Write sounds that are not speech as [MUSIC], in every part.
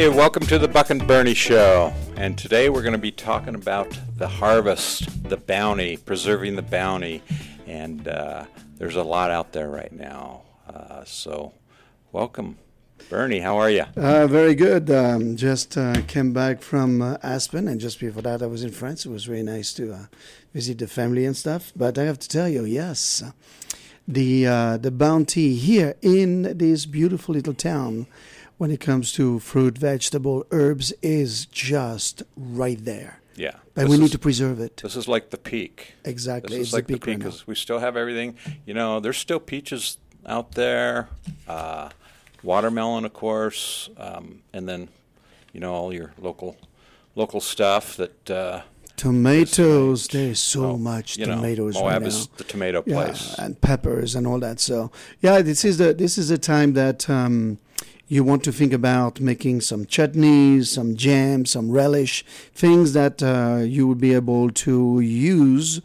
Hey, welcome to the Buck and Bernie Show. And today we're going to be talking about the harvest, the bounty, preserving the bounty. And uh, there's a lot out there right now. Uh, so, welcome. Bernie, how are you? Uh, very good. Um, just uh, came back from uh, Aspen, and just before that, I was in France. It was really nice to uh, visit the family and stuff. But I have to tell you, yes, the the bounty here in this beautiful little town, when it comes to fruit, vegetable, herbs, is just right there. Yeah. This we need to preserve it. This is like the peak. Exactly, This it's is the like the peak peak right we still have everything. You know, there's still peaches out there, uh, watermelon, of course, um, and then, you know, all your local local stuff that. Uh, Tomatoes, there's so well, much you know, tomatoes Moab right is the tomato yeah, place. and peppers and all that. So yeah, this is the this is the time that um, you want to think about making some chutneys, some jam, some relish, things that uh, you would be able to use.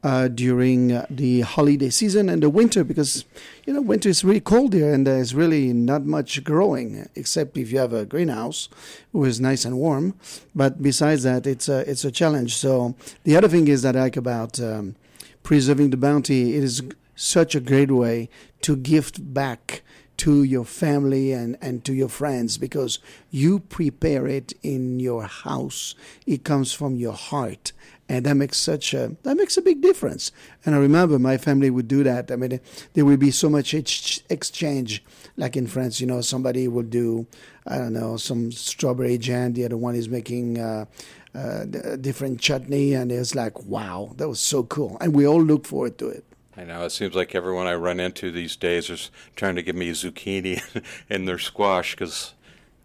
Uh, during the holiday season and the winter, because you know winter is really cold here and there's really not much growing, except if you have a greenhouse, which is nice and warm. But besides that, it's a it's a challenge. So the other thing is that I like about um, preserving the bounty, it is such a great way to gift back to your family and, and to your friends because you prepare it in your house. It comes from your heart. And that makes such a that makes a big difference. And I remember my family would do that. I mean, there would be so much ex- exchange, like in France. You know, somebody would do, I don't know, some strawberry jam. The other one is making uh, uh, different chutney, and it's like, wow, that was so cool. And we all look forward to it. I know it seems like everyone I run into these days is trying to give me zucchini [LAUGHS] in their squash because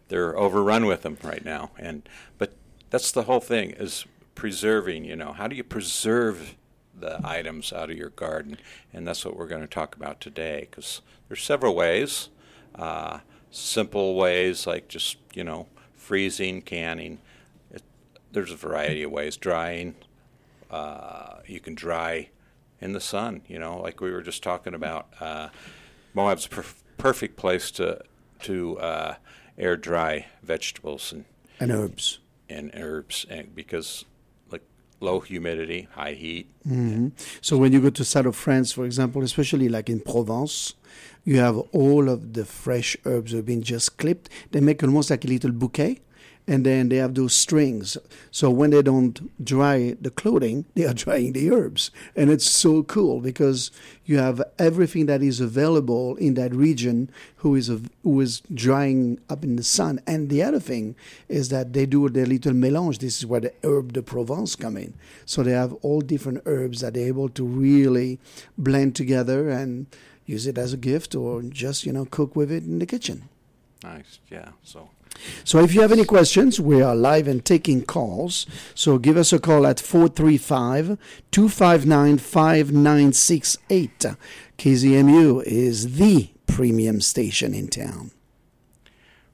they're overrun with them right now. And but that's the whole thing is preserving. You know, how do you preserve the items out of your garden? And that's what we're going to talk about today because there's several ways. Uh, simple ways like just you know freezing, canning. It, there's a variety of ways. Drying. Uh, you can dry in the sun. You know, like we were just talking about. Uh, Moab's a perf- perfect place to to uh, air dry vegetables and, And herbs. and herbs, and because like low humidity, high heat. hmm So when you go to south of France, for example, especially like in Provence, you have all of the fresh herbs that have been just clipped. They make almost like a little bouquet, and then they have those strings. So when they don't dry the clothing, [LAUGHS] they are drying the herbs, and it's so cool because you have everything that is available in that region who is who is drying up in the sun. And the other thing is that they do their little mélange. This is where the herb de Provence come in. So they have all different herbs that they're able to really blend together and use it as a gift or just you know cook with it in the kitchen. Nice, yeah. So So if you have any questions, we are live and taking calls. So give us a call at 435 259 5968. KZMU is the premium station in town.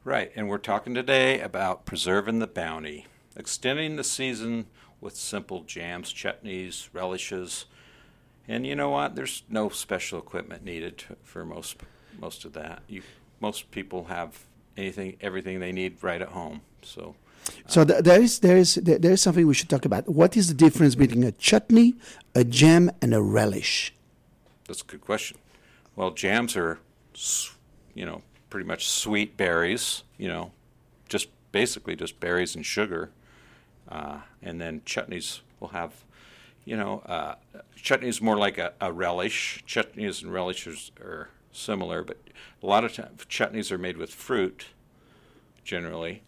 right, and we're talking today about preserving the bounty, extending the season with simple jams, chutneys, relishes, and you know what? There's no special equipment needed for most most of that. You most people have anything, everything they need right at home. So So th- there is there is there there is something we should talk about. What is the difference between a chutney, a jam, and a relish? That's a good question. Well, jams are, you know, pretty much sweet berries. You know, just basically just berries and sugar, uh, and then chutneys will have, you know, uh, chutney is more like a, a relish. Chutneys and relishes are similar, but a lot of times chutneys are made with fruit, generally.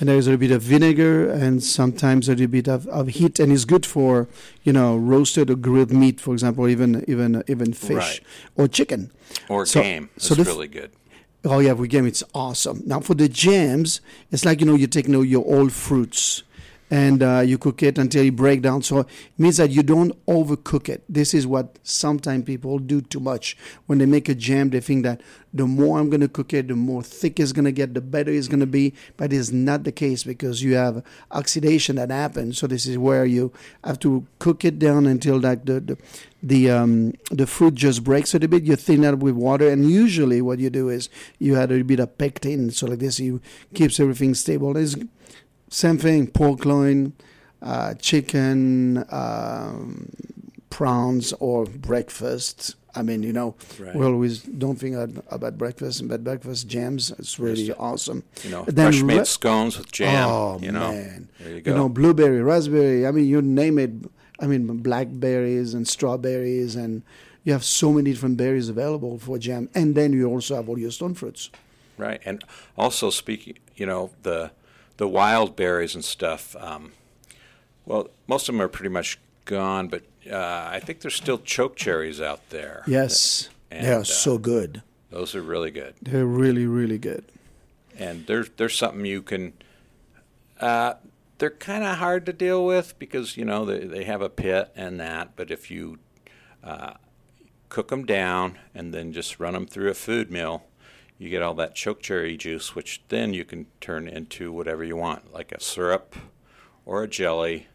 And there's a little bit of vinegar and sometimes a little bit of, of heat, and it's good for you know roasted or grilled meat, for example, even even even fish Right. or chicken. Or So- game so the f- really good. Oh yeah, we game it's awesome. Now for the jams, it's like you know you take you know, your old fruits and uh, you cook it until it break down. So it means that you don't overcook it. This is what sometimes people do too much when they make a jam. They think that the more I'm going to cook it, the more thick it's going to get, the better it's going to be. But it's not the case because you have oxidation that happens. So this is where you have to cook it down until like the the the, um, the fruit just breaks a little bit. You thin it with water, and usually what you do is you add a bit of pectin. So like this, you keeps everything stable. It's same thing, pork loin, uh, chicken, um, prawns, or breakfast. I mean, you know, Right. we always don't think about breakfast, but breakfast jams, it's really Yes. awesome. You know, Then fresh made scones with jam. Oh, you know, man. there you go. You know, blueberry, raspberry, I mean, you name it. I mean, blackberries and strawberries, and you have so many different berries available for jam. And then you also have all your stone fruits. Right, and also speaking, you know, the the wild berries and stuff. Um, well, most of them are pretty much gone, but uh, I think there's still choke cherries out there. Yes, And, they are uh, so good. those are really good, They're really, really good. and there's there's something you can. Uh, they're kind of hard to deal with because you know they they have a pit and that, but if you uh, cook them down and then just run them through a food mill, you get all that choke cherry juice, which then you can turn into whatever you want, like a syrup or a jelly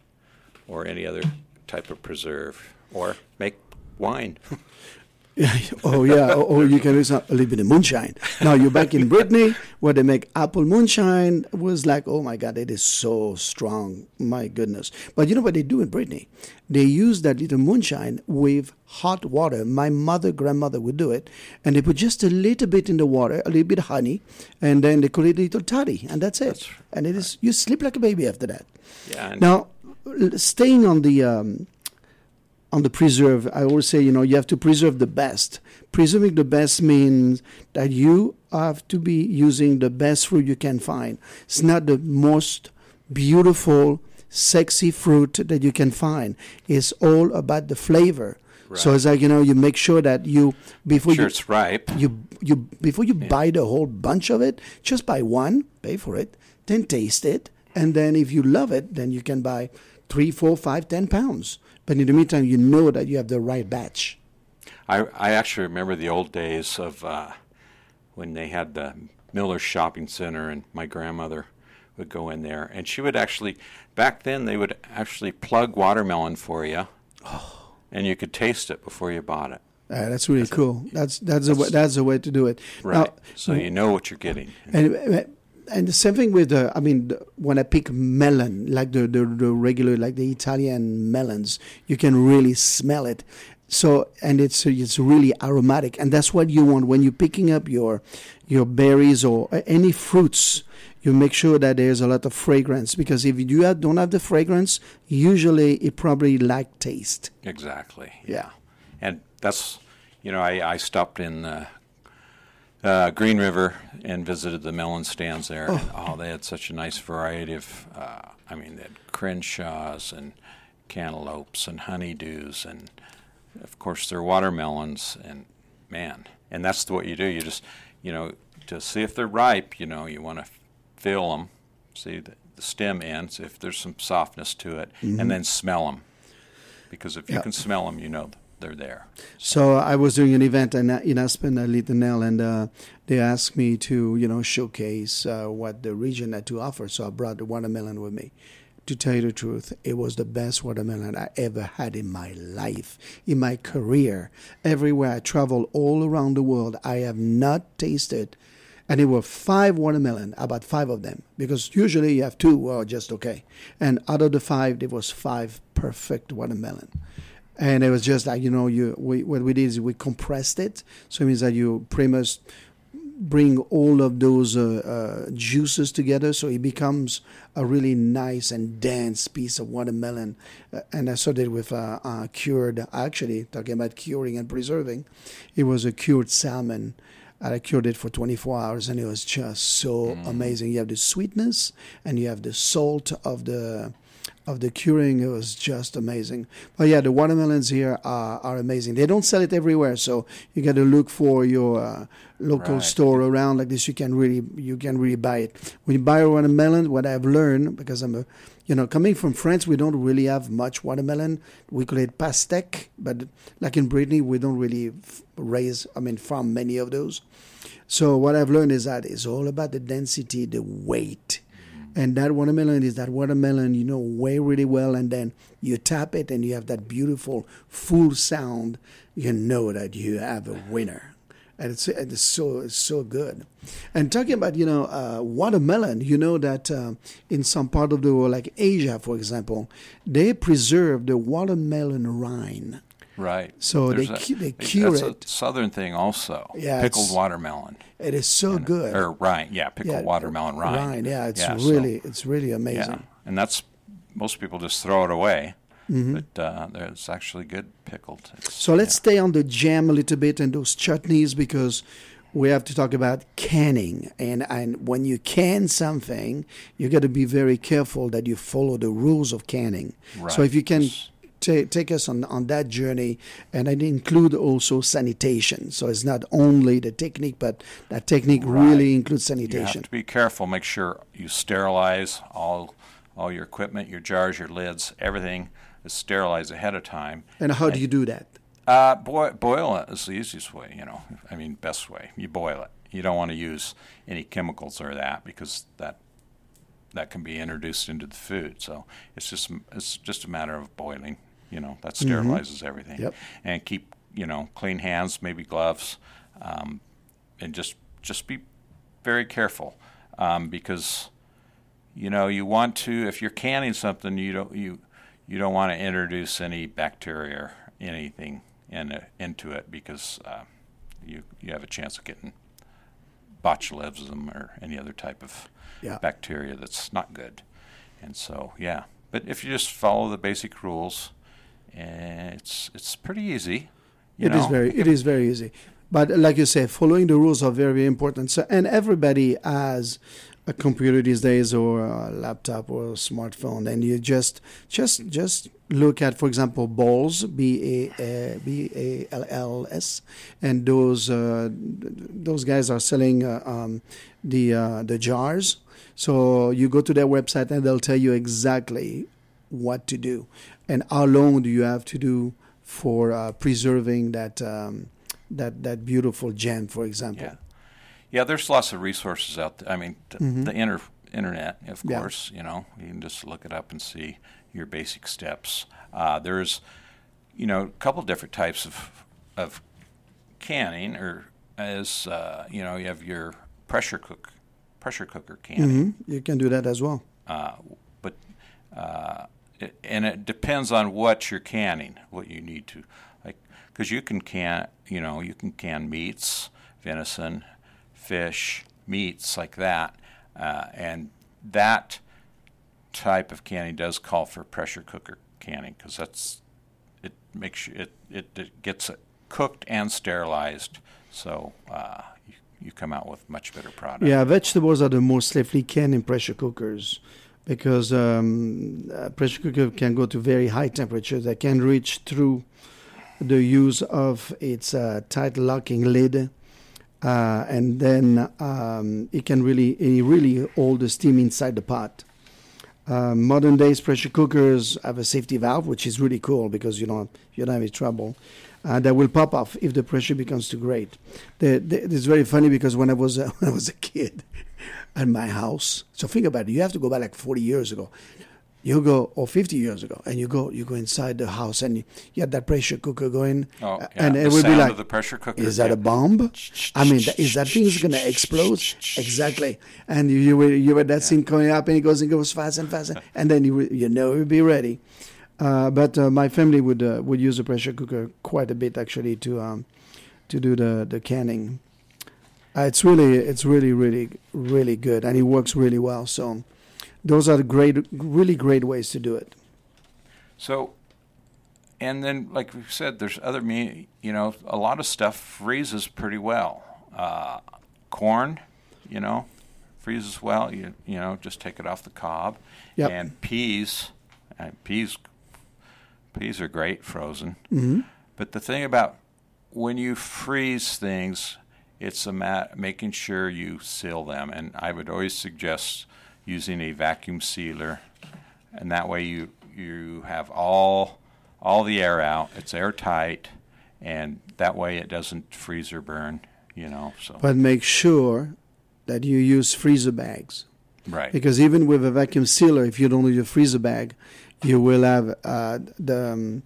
or any other type of preserve, or make wine. [LAUGHS] [LAUGHS] oh yeah, or, or you can use a little bit of moonshine. Now you're back in Brittany where they make apple moonshine. It was like, oh my god, it is so strong. My goodness. But you know what they do in Brittany? They use that little moonshine with hot water. My mother, grandmother would do it, and they put just a little bit in the water, a little bit of honey, and then they call it a little toddy, and that's it. That's and it is you sleep like a baby after that. yeah, Now, staying on the um, on the preserve, I always say, you know, you have to preserve the best. Preserving the best means that you have to be using the best fruit you can find. It's not the most beautiful, sexy fruit that you can find. It's all about the flavor. Right. So it's like you know, you make sure that you before sure you it's ripe. you you before you buy the whole bunch of it, just buy one, pay for it, then taste it, and then if you love it, then you can buy three, four, five, ten pounds. But in the meantime, you know that you have the right batch. I I actually remember the old days of uh, when they had the Miller Shopping Center, and my grandmother would go in there, and she would actually back then they would actually plug watermelon for you, and you could taste it before you bought it. Uh, that's really cool. That's that's the way, that's the way to do it. Right. Now, so you know what you're getting. And and the same thing with the, I mean, the, when I pick melon, like the, the the regular, like the Italian melons, you can really smell it. So and it's it's really aromatic, and that's what you want when you're picking up your your berries or any fruits. You make sure that there's a lot of fragrance because if you have, don't have the fragrance, usually it probably lack taste. Exactly. Yeah. And that's, you know, I, I stopped in uh, uh, Green River and visited the melon stands there. And, oh, they had such a nice variety of, uh, I mean, they had Crenshaws and cantaloupes and honeydews and, of course, their watermelons. And, man, and that's what you do. You just, you know, to see if they're ripe, you know, you want to feel them, see the, the stem ends, if there's some softness to it, and then smell them. Because if you Yeah. can smell them, you know they're there. So I was doing an event in, in Aspen, uh, Little and uh, they asked me to, you know, showcase uh, what the region had to offer. So I brought the watermelon with me. To tell you the truth, it was the best watermelon I ever had in my life, in my career. Everywhere I travel all around the world, I have not tasted. And there were five watermelon, about five of them, because usually you have two or just okay. And out of the five, there was five perfect watermelon and it was just like you know you we, what we did is we compressed it. So it means that you pretty much bring all of those uh, uh, juices together. So it becomes a really nice and dense piece of watermelon. Uh, and i started with uh, uh, cured actually talking about curing and preserving it was a cured salmon. And I cured it for 24 hours, and it was just so amazing. You have the sweetness, and you have the salt of the of the curing. It was just amazing. But yeah, the watermelons here are, are amazing. They don't sell it everywhere, so you got to look for your uh, local Right. store around like this. You can really you can really buy it. When you buy a watermelon, what I've learned because I'm a you know coming from France, we don't really have much watermelon. We call it pastèque, but like in Brittany, we don't really raise. I mean, farm many of those. So what I've learned is that it's all about the density, the weight. And that watermelon is that watermelon you know weigh really well, and then you tap it, and you have that beautiful full sound. You know that you have a winner, and it's it's so it's so good. And talking about you know uh, watermelon, you know that uh, in some part of the world, like Asia, for example, they preserve the watermelon rind. Right. So they There's cu- they cure that's it. a southern thing also. Yeah, Pickled watermelon. It is so good. Or rind. Yeah, pickled Yeah, watermelon rind. yeah, it's Yeah, so- really it's really amazing. Yeah, and that's most people just throw it away, Mm-hmm. but uh, it's actually good pickled. It's, So let's stay on the jam a little bit and those chutneys because we have to talk about canning. And, and when you can something, you got to be very careful that you follow the rules of canning. Right. So if you can Yes. Ta- take us on, on that journey, and it include also sanitation. So it's not only the technique, but that technique really includes sanitation. you have to be careful. Make sure you sterilize all all your equipment, your jars, your lids, everything is sterilized ahead of time. And how do you do that? Uh, boil, boil it is the easiest way, you know. I mean, best way. You boil it. You don't want to use any chemicals or that because that that can be introduced into the food. So it's just it's just a matter of boiling. You know, that sterilizes everything. Yep. And keep you know clean hands, maybe gloves, um, and just just be very careful um, because you know you want to if you're canning something you don't you you don't want to introduce any bacteria or anything in it, into it because uh, you you have a chance of getting botulism or any other type of Yeah. bacteria that's not good. And so yeah, but if you just follow the basic rules, it's it's pretty easy. It is know. very it is very easy. But like you say, following the rules are very, very important. So and everybody has a computer these days or a laptop or a smartphone and you just just just look at for example balls B A B A L L S and those uh, those guys are selling uh, um, the uh, the jars so you go to their website and they'll tell you exactly what to do and how long do you have to do for uh, preserving that um, that that beautiful gem, for example. Yeah, yeah. There's lots of resources out there. I mean, t- the inter- internet, of Mm-hmm. Yeah. course. You know, you can just look it up and see your basic steps. Uh, there's, you know, a couple different types of of canning, or as uh, you know, you have your pressure cook pressure cooker canning. hmm You can do that as well. Uh, but uh, and it depends on what you're canning, what you need to, like, because you can can, you know, you can can meats, venison, fish, meats like that, uh, and that type of canning does call for pressure cooker canning because that's it makes it, it it gets it cooked and sterilized, so uh, you, you come out with much better product. Yeah, vegetables are the most safely canned in pressure cookers because um, pressure cooker can go to very high temperatures that can reach through the use of its uh, tight locking lid. Uh, and then um, it can really, it really hold the steam inside the pot. Uh, modern days pressure cookers have a safety valve, which is really cool because you don't you don't have any trouble. Uh, that will pop off if the pressure becomes too great. The, the, it's very funny because when I was [LAUGHS] uh, when I was a kid at my house, so think about it. You have to go back like forty years ago. You go or fifty years ago, and you go you go inside the house and you, you have that pressure cooker going, Oh, uh, yeah, and the it would be like, the pressure cooker. is that yeah. a bomb? I mean, is that thing's gonna [LAUGHS] explode? Exactly. And you you were, you were that scene coming up, and it goes and goes fast and fast, and then you you know you'll be ready. Uh, but uh, my family would uh, would use a pressure cooker quite a bit actually to um, to do the the canning. Uh, it's really it's really really really good, and it works really well. So those are the great really great ways to do it. So, and then, like we said, there's other meat. You know, a lot of stuff freezes pretty well. Uh, corn, you know, freezes well. You you know, just take it off the cob. Yep. And peas, Uh, peas, peas are great frozen. hmm But the thing about when you freeze things, it's a ma- making sure you seal them, and I would always suggest using a vacuum sealer, and that way you you have all all the air out. It's airtight, and that way it doesn't freeze or burn. You know, so But make sure that you use freezer bags right, because even with a vacuum sealer, if you don't use a freezer bag, you will have uh, the um,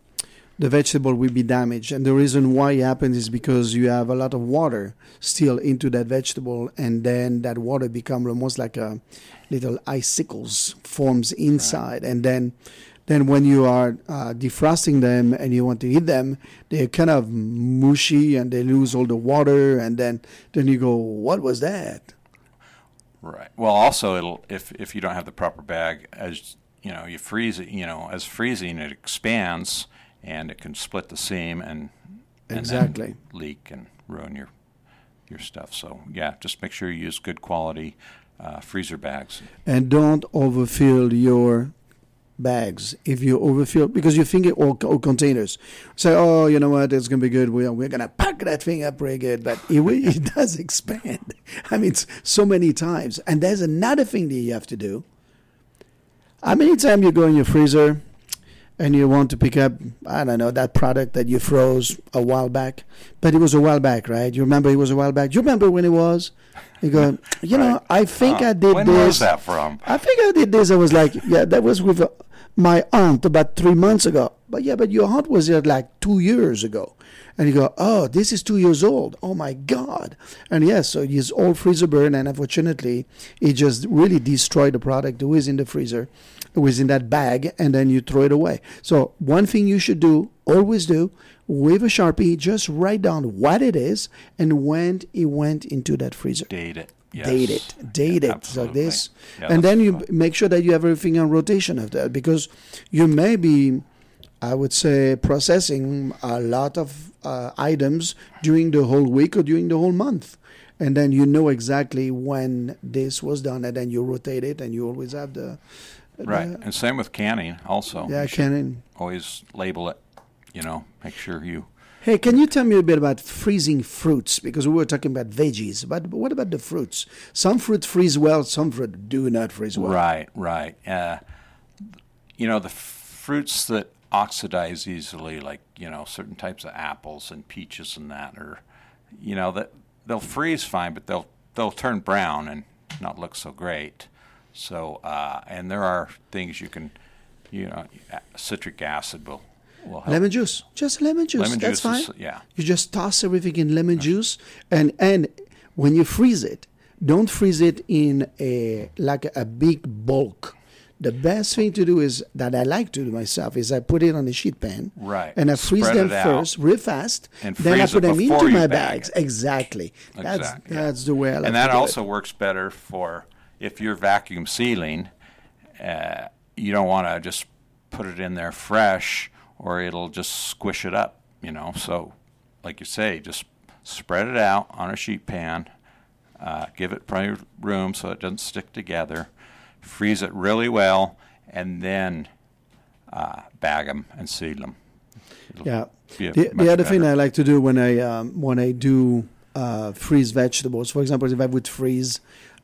the vegetable will be damaged. And the reason why it happens is because you have a lot of water still into that vegetable, and then that water becomes almost like a little icicles forms inside, and then. Then, when you are uh, defrosting them and you want to eat them, they're kind of mushy and they lose all the water. And then, then you go, "What was that?" right. Well, also it'll if if you don't have the proper bag, as you know, you freeze it. You know, as freezing, it expands and it can split the seam and and Exactly. leak and ruin your your stuff. So yeah, just make sure you use good quality uh, freezer bags. and don't overfill your bags if you overfill because you think it all, containers say oh you know what it's gonna be good we're, we're gonna pack that thing up pretty good but it, it [LAUGHS] does expand i mean it's so many times and there's another thing that you have to do how many times you go in your freezer and you want to pick up i don't know that product that you froze a while back but it was a while back right you remember it was a while back do you remember when it was you go you know i think Uh, i did when this was that from? I think I did this. I was like, yeah, that was with uh, my aunt about three months ago. But yeah, but your aunt was here like two years ago. And you go, oh, this is two years old. Oh my God. And yes, so his all freezer burn. and unfortunately, it just really destroyed the product that was in the freezer, it was in that bag, and then you throw it away. So, one thing you should do, always do, with a Sharpie, just write down what it is and when it went into that freezer Date it. Yes. date it, date Yeah, it. So absolutely. this, Yeah, and then you make sure that you have everything on rotation of that because you may be, I would say, processing a lot of uh, items during the whole week or during the whole month, and then you know exactly when this was done, and then you rotate it, and you always have the Right, the- and same with canning. Also, yeah, should always label it. You know, make sure you. Hey, can you tell me a bit about freezing fruits? Because we were talking about veggies, but what about the fruits? Some fruit freeze well, some fruit do not freeze well. Right, right. Uh, you know, the fruits that oxidize easily, like you know, certain types of apples and peaches and that, or you know, that they'll freeze fine, but they'll they'll turn brown and not look so great. So, uh, and there are things you can, you know, citric acid will will help. Lemon juice, just lemon juice. Lemon That's juice fine. is- yeah. You just toss everything in lemon juice, and and when you freeze it, don't freeze it in a like a big bulk. The best thing to do is that I like to do myself is I put it on a sheet pan, Right. and I freeze Spread them first, real fast. And then I put them into my bag bags. it. Exactly. That's yeah. that's the way I like and that also it. works better for if you're vacuum sealing. Uh, you don't want to just put it in there fresh, or it'll just squish it up. You know, so like you say, just spread it out on a sheet pan. Uh, give it plenty of room so it doesn't stick together. Freeze it really well, and then uh, bag them and seal them. Yeah. be a The, the other thing. I like to do when I um, when I do uh, freeze vegetables, for example, if I would freeze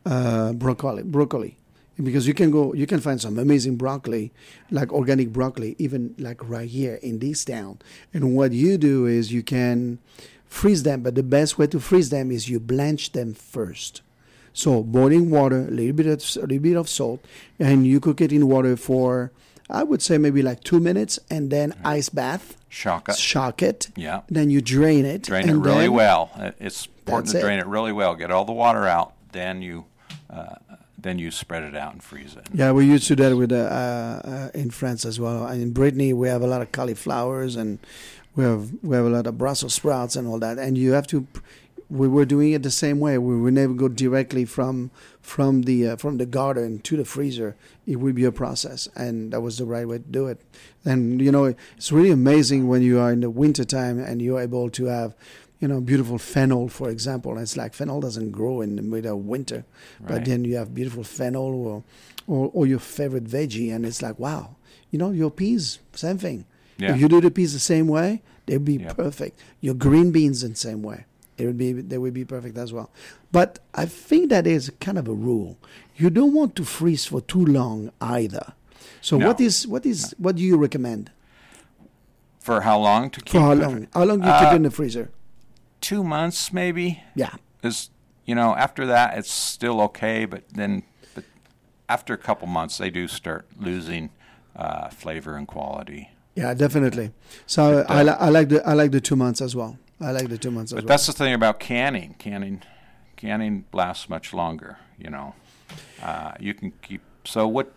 uh, broccoli, broccoli, because you can go, you can find some amazing broccoli, like organic broccoli, even like right here in this town. And what you do is you can freeze them, but the best way to freeze them is you blanch them first. So boiling water, a little bit of a little bit of salt, and you cook it in water for, I would say maybe like two minutes, and then ice bath shock it. shock it. Yeah. Then you drain it. Drain it really then- well. It's important to drain it. it. really well. Get all the water out. Then you, uh, then you spread it out and freeze it. Yeah, we used to do that with uh, uh, in France as well. And in Brittany, we have a lot of cauliflowers and we have we have a lot of Brussels sprouts and all that. And you have to. We were doing it the same way. We would never go directly from from the uh, from the garden to the freezer. It would be a process, and that was the right way to do it. And you know, it's really amazing when you are in the winter time and you're able to have you know, beautiful fennel, for example. It's like fennel doesn't grow in the middle of winter, but then you have beautiful fennel or, or, or your favorite veggie, and it's like, wow, you know, your peas, same thing. Yeah. If you do the peas the same way, they'd be Yeah. perfect. Your green beans in the same way, it would be they would be perfect as well. But I think that is kind of a rule. You don't want to freeze for too long either. So No. what is what is what do you recommend For how long to keep for how long? How long do you keep Uh, it in the freezer? Two months, maybe. Yeah. Is you know after that it's still okay, but then but after a couple months they do start losing uh, flavor and quality. Yeah, definitely. So But, I, uh, li- I like the I like the two months as well. I like the two months But well. that's the thing about canning. Canning, canning lasts much longer. You know, uh, you can keep. So what?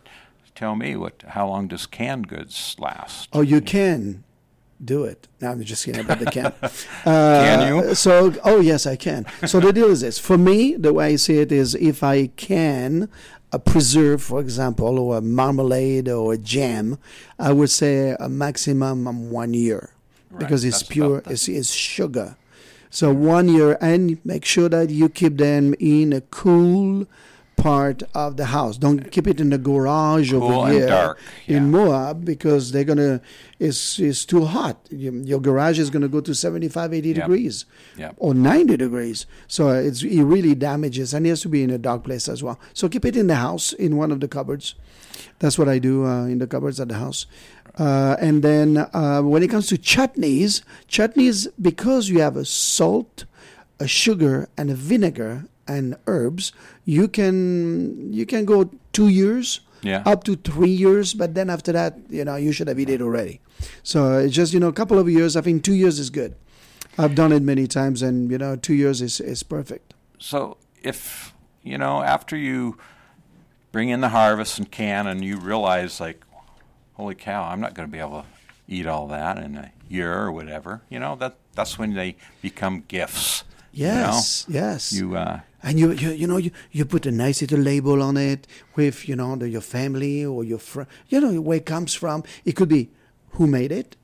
Tell me what? How long does canned goods last? Oh, you can do it. No, I'm just kidding about the can. Uh, [LAUGHS] Can you? So, oh yes, I can. So the deal is this: for me, the way I see it is, if I can a preserve, for example, or a marmalade or a jam, I would say a maximum of one year Right, because it's that's pure, it's, it's sugar. So one year, and make sure that you keep them in a cool part of the house. Don't keep it in the garage Cool over here dark, in yeah. Moab because they're gonna it's it's too hot. You, your garage is gonna go to 75, 80 Yep. degrees Yep. or 90 degrees. So it's it really damages and it has to be in a dark place as well. So keep it in the house in one of the cupboards. That's what I do uh, in the cupboards at the house. Uh, and then uh, when it comes to chutneys, chutneys because you have a salt, a sugar, and a vinegar and herbs, you can you can go two years Yeah. up to three years, but then after that, you know, you should have eaten it already. So it's just you know a couple of years. I think two years is good. I've done it many times, and you know, two years is is perfect. So if you know after you bring in the harvest and can, and you realize like, holy cow, I'm not going to be able to eat all that in a year or whatever. You know that that's when they become gifts. Yes, yes. You know? you uh, and you, you you know you, you put a nice little label on it with you know the, your family or your friend you know where it comes from. It could be who made it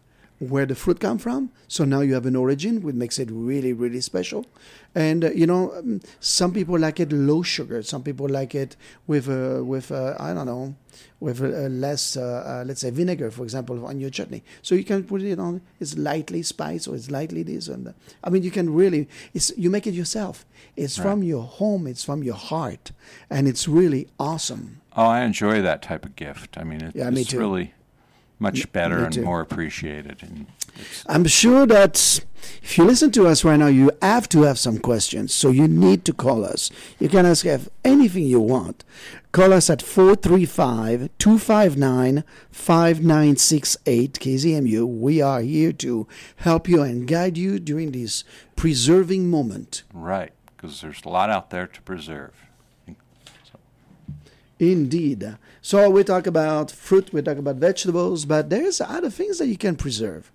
where the fruit come from. So now you have an origin which makes it really really special. And uh, you know um, some people like it low sugar. Some people like it with uh, with uh, i don't know with uh, less uh, uh, let's say vinegar for example on your chutney. So you can put it on. It's lightly spiced or it's lightly this and that. i mean you can really it's you make it yourself. It's Right. from your home. It's from your heart. And it's really awesome. Oh, I enjoy that type of gift. I mean, it, Yeah, me it's too. really much better and more appreciated. And I'm sure that if you listen to us right now, you have to have some questions. So you need to call us. You can ask us anything you want. Call us at 435 259 5968 KZMU. We are here to help you and guide you during this preserving moment. right, because there's a lot out there to preserve. Indeed. So we talk about fruit, we talk about vegetables, but there's other things that you can preserve.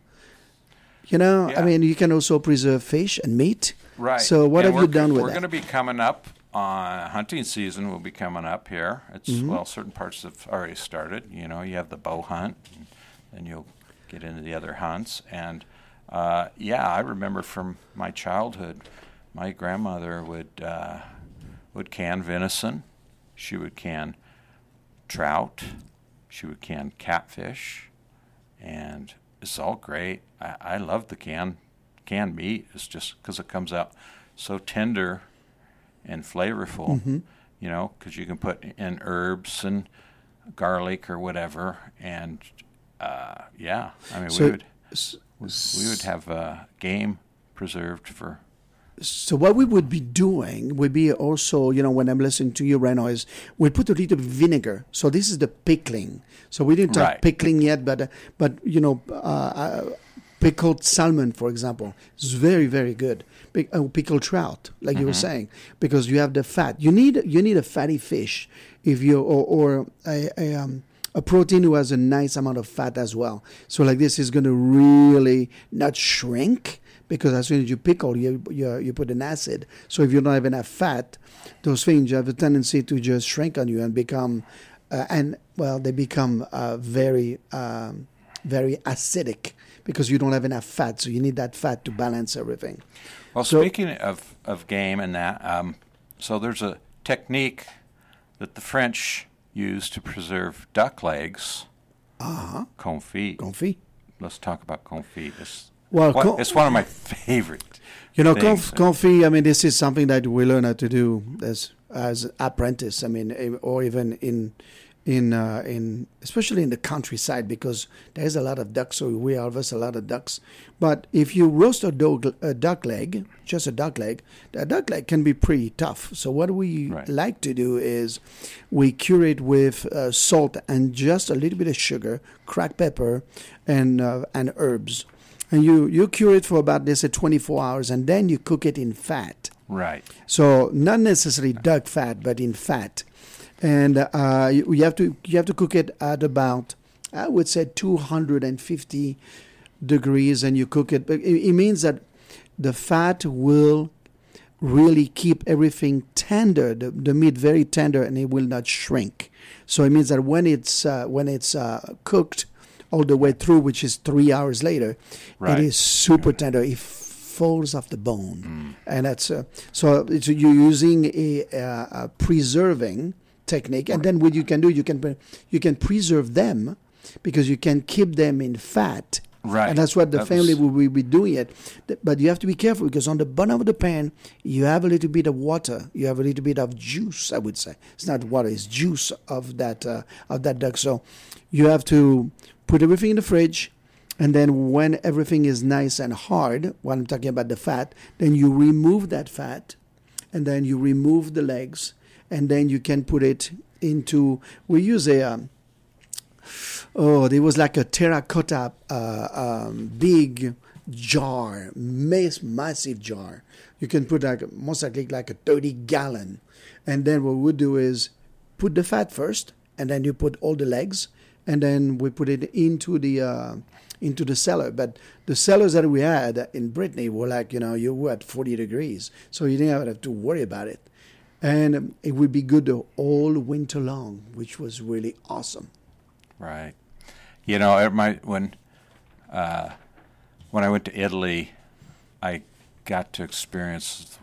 You know, I mean, you can also preserve fish and meat. Right. So what And have you done with We're that? going to be coming up on hunting season. Will be coming up here. It's Mm-hmm. well, certain parts have already started. You know, you have the bow hunt, and then you'll get into the other hunts. And uh, yeah, I remember from my childhood, my grandmother would uh, would can venison. She would can trout. She would can catfish, and it's all great. I, I love the can canned meat. It's just because it comes out so tender and flavorful. Mm-hmm. You know, because you can put in herbs and garlic or whatever, and uh, yeah, I mean So- we would we would have uh, game preserved for So what we would be doing would be also, you know, when I'm listening to you right now, is we put a little vinegar. So this is the pickling. So we didn't talk Right. pickling yet, but uh, but you know, uh, uh, pickled salmon, for example, is very very good. Pick, uh, pickled trout, like you were saying, because you have the fat. You need you need a fatty fish if you or, or a, a um, a protein who has a nice amount of fat as well. So like this is going to really not shrink because as soon as you pickle, you, you you put an acid. So if you don't have enough fat, those things have a tendency to just shrink on you and become, uh, and well, they become uh, very um, very acidic because you don't have enough fat. So you need that fat to balance everything. Well, So- speaking of, of game and that, um, so there's a technique that the French use to preserve duck legs Uh-huh. confit. Confit. Let's talk about confit. Well, what- it's one of my favorite. You know, things. I mean, this is something that we learn how to do as as apprentice. I mean, or even in in uh, in especially in the countryside because there's a lot of ducks. So we harvest a lot of ducks. But if you roast a dog a duck leg, just a duck leg, the duck leg can be pretty tough. So what we Right. like to do is we cure it with uh, salt and just a little bit of sugar, cracked pepper, and uh, and herbs and you you cure it for about let's say 24 hours and then you cook it in fat. Right. so not necessarily duck fat but in fat. And uh, you, you have to you have to cook it at about i would say 250 degrees and you cook it. But it, it means that the fat will really keep everything tender. The, the meat very tender and it will not shrink. So it means that when it's uh, when it's uh, cooked all the way through which is three hours later Right. it is super tender. It falls off the bone. And that's uh, so it's, you're using a, uh, a preserving technique. And then what you can do you can you can preserve them because you can keep them in fat. Right. and that's what the That family was- will be, be doing it. But you have to be careful because on the bottom of the pan you have a little bit of water. You have a little bit of juice i would say. It's not water it's juice of that uh, of that duck. So you have to put everything in the fridge and then when everything is nice and hard when i'm talking about the fat then you remove that fat and then you remove the legs and then you can put it into we use a um, oh there was like a terracotta uh, um, big jar mass, massive jar. You can put like most likely like a 30 gallon. And then what we would do is put the fat first and then you put all the legs and then we put it into the uh, into the cellar. But the cellars that we had in brittany were like you know you were at 40 degrees so you didn't have to worry about it. And it would be good all winter long which was really awesome. Right. You know, when uh, when I went to Italy, I got to experience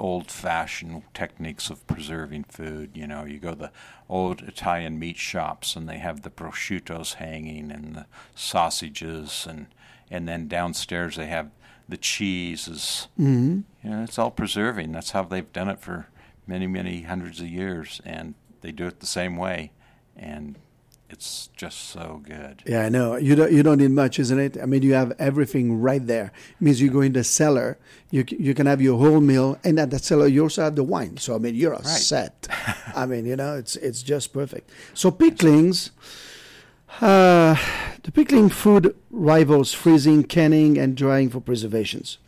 old-fashioned techniques of preserving food. You know, you go to the old Italian meat shops, and they have the prosciuttos hanging and the sausages, and and then downstairs they have the cheeses. mm-hmm. You know, it's all preserving. That's how they've done it for many, many hundreds of years, and they do it the same way, and it's just so good. Yeah, I know. You don't you don't need much, isn't it? I mean, you have everything right there. It means you go in the cellar, you you can have your whole meal, and at the cellar you also have the wine. So I mean, you're all set. [LAUGHS] I mean, you know, it's it's just perfect. So picklings, uh, the pickling food rivals freezing, canning, and drying for preservations.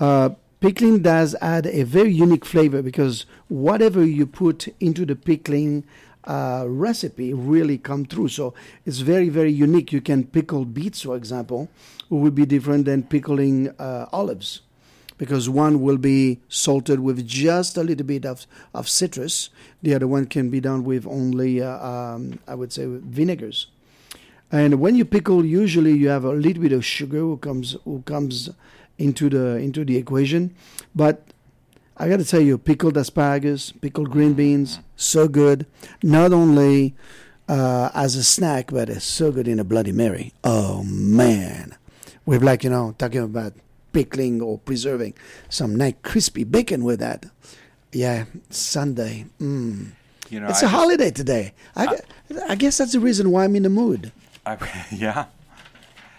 Uh, pickling does add a very unique flavor because whatever you put into the pickling uh, recipe really come through. So it's very, very unique. You can pickle beets, for example, will be different than pickling uh, olives because one will be salted with just a little bit of, of citrus. The other one can be done with only, uh, um, I would say, vinegars. And when you pickle, usually you have a little bit of sugar who comes who comes into the into the equation. But I got to tell you, pickled asparagus, pickled green beans, so good. Not only uh, as a snack, but it's so good in a Bloody Mary. Oh man, with like you know talking about pickling or preserving some nice crispy bacon with that. Yeah, Sunday. Mm. You know, It's I a just- holiday today. I, I guess that's the reason why I'm in the mood. I, [LAUGHS] yeah.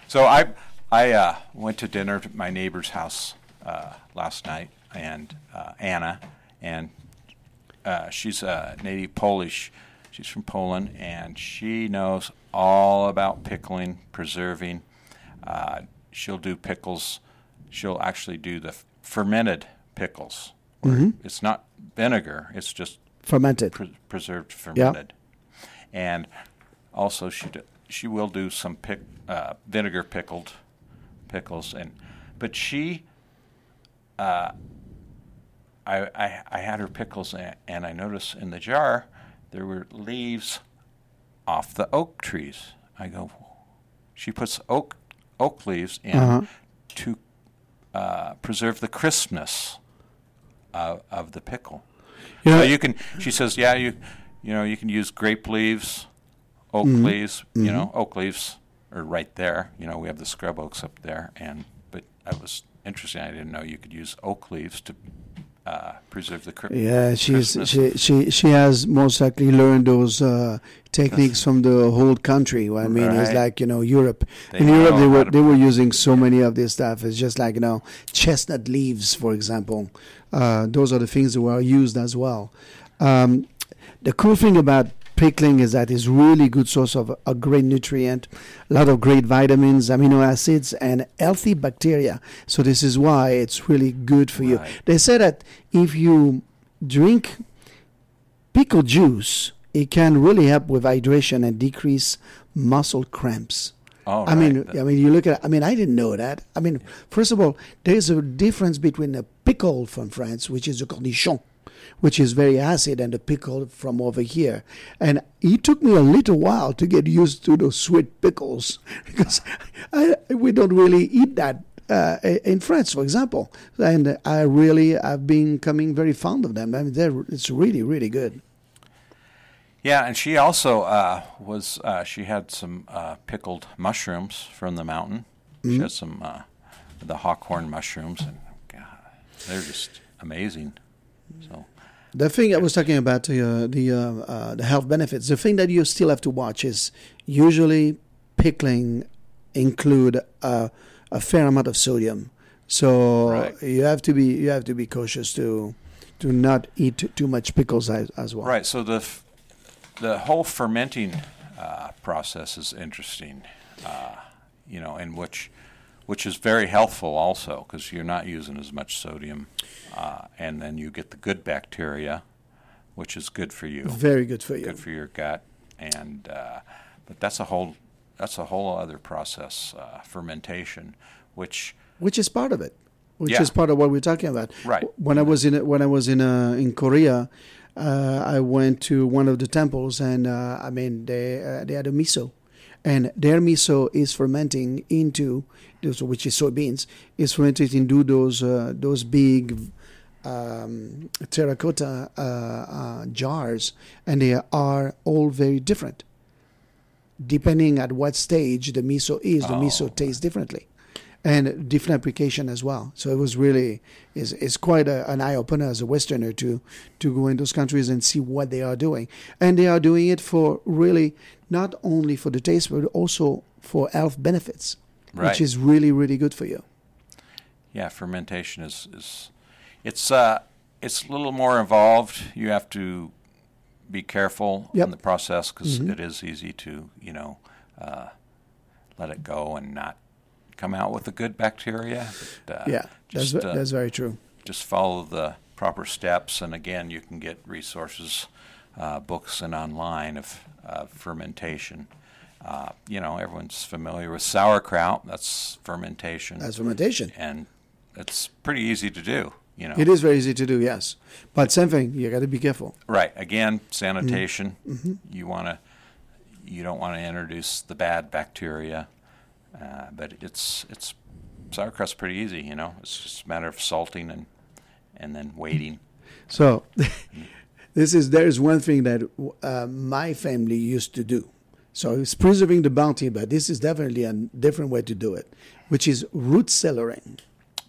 So I I uh, went to dinner at my neighbor's house uh, last night, and uh, Anna, and uh, she's a native Polish. She's from Poland, and she knows all about pickling, preserving. Uh, she'll do pickles. She'll actually do the f- fermented pickles. where It's not vinegar. It's just Fermented. pre- preserved fermented. And also she do, she will do some pick, uh, vinegar pickled pickles and but she uh, I, I I had her pickles and, and I noticed in the jar there were leaves off the oak trees. I go she puts oak oak leaves in Uh-huh. to uh, preserve the crispness of, of the pickle. Know, So you can. She says, "Yeah, you, you know, you can use grape leaves, oak Mhm. leaves. You Mhm. know, oak leaves are right there. You know, we have the scrub oaks up there, and but I was interesting. I didn't know you could use oak leaves to uh, preserve the cri- Yeah, she's Christmas. she, she she has most likely learned those uh, techniques from the whole country. I mean, it's like you know Europe. They In Europe, they were they were using so many of this stuff. It's just like you know chestnut leaves, for example. Uh, those are the things that were used as well. Um, the cool thing about pickling is that it's really good source of a great nutrient, a lot of great vitamins, amino acids, and healthy bacteria. So this is why it's really good for you. They say that if you drink pickle juice, it can really help with hydration and decrease muscle cramps. Oh, I mean, right. I mean, you look at. I mean, I didn't know that. I mean, first of all, there's a difference between a pickle from France, which is a cornichon, which is very acid, and a pickle from over here. And it took me a little while to get used to those sweet pickles [LAUGHS] because I, we don't really eat that. Uh, in France, for example, and I really have been coming very fond of them. I mean, they're, it's really, really good. Yeah, and she also uh, was. Uh, she had some uh, pickled mushrooms from the mountain. She Mm-hmm. had some uh, the hawkhorn mushrooms, and God, they're just amazing. So The thing I was talking about uh, the uh, uh, the health benefits. The thing that you still have to watch is usually pickling include a, a fair amount of sodium, so Right. you have to be you have to be cautious to to not eat too, too much pickles as, as well. right, so the f- the whole fermenting uh, process is interesting. Uh, you know, in which which is very healthful also because you're not using as much sodium, uh, and then you get the good bacteria, which is good for you. Very good for you. good for your gut, and uh, but that's a whole that's a whole other process, uh, fermentation, which which is part of it. Which Yeah. is part of what we're talking about. Right. When I was in when I was in uh, in Korea, uh, I went to one of the temples, and uh, I mean they uh, they had a miso, and their miso is fermenting into which is soybeans, is fermented into those uh, those big um, terracotta uh, uh, jars, and they are all very different. Depending at what stage the miso is, the Oh. miso tastes differently and different application as well. So it was really is is quite a, an eye opener as a Westerner to to go in those countries and see what they are doing, and they are doing it for really not only for the taste but also for health benefits, Right. which is really really good for you. yeah, fermentation is is it's uh it's a little more involved. You have to be careful Yep. in the process because Mhm. is easy to you know uh, let it go and not come out with the good bacteria. But, uh, yeah, that's just ve- uh, that's very true. just follow the proper steps. And again, you can get resources, uh, books, and online of uh, fermentation. Uh, you know, everyone's familiar with sauerkraut. That's fermentation, That's fermentation. and it's pretty easy to do. You know, It is very easy to do, yes, but same thing. You got to be careful. right? Again, sanitation. Mm-hmm. You want to, you don't want to introduce the bad bacteria. Uh, but it's it's sauerkraut's pretty easy. You know, it's just a matter of salting and and then waiting. So, [LAUGHS] this is there is one thing that uh, my family used to do. So it's preserving the bounty, but this is definitely a different way to do it, which is root cellaring.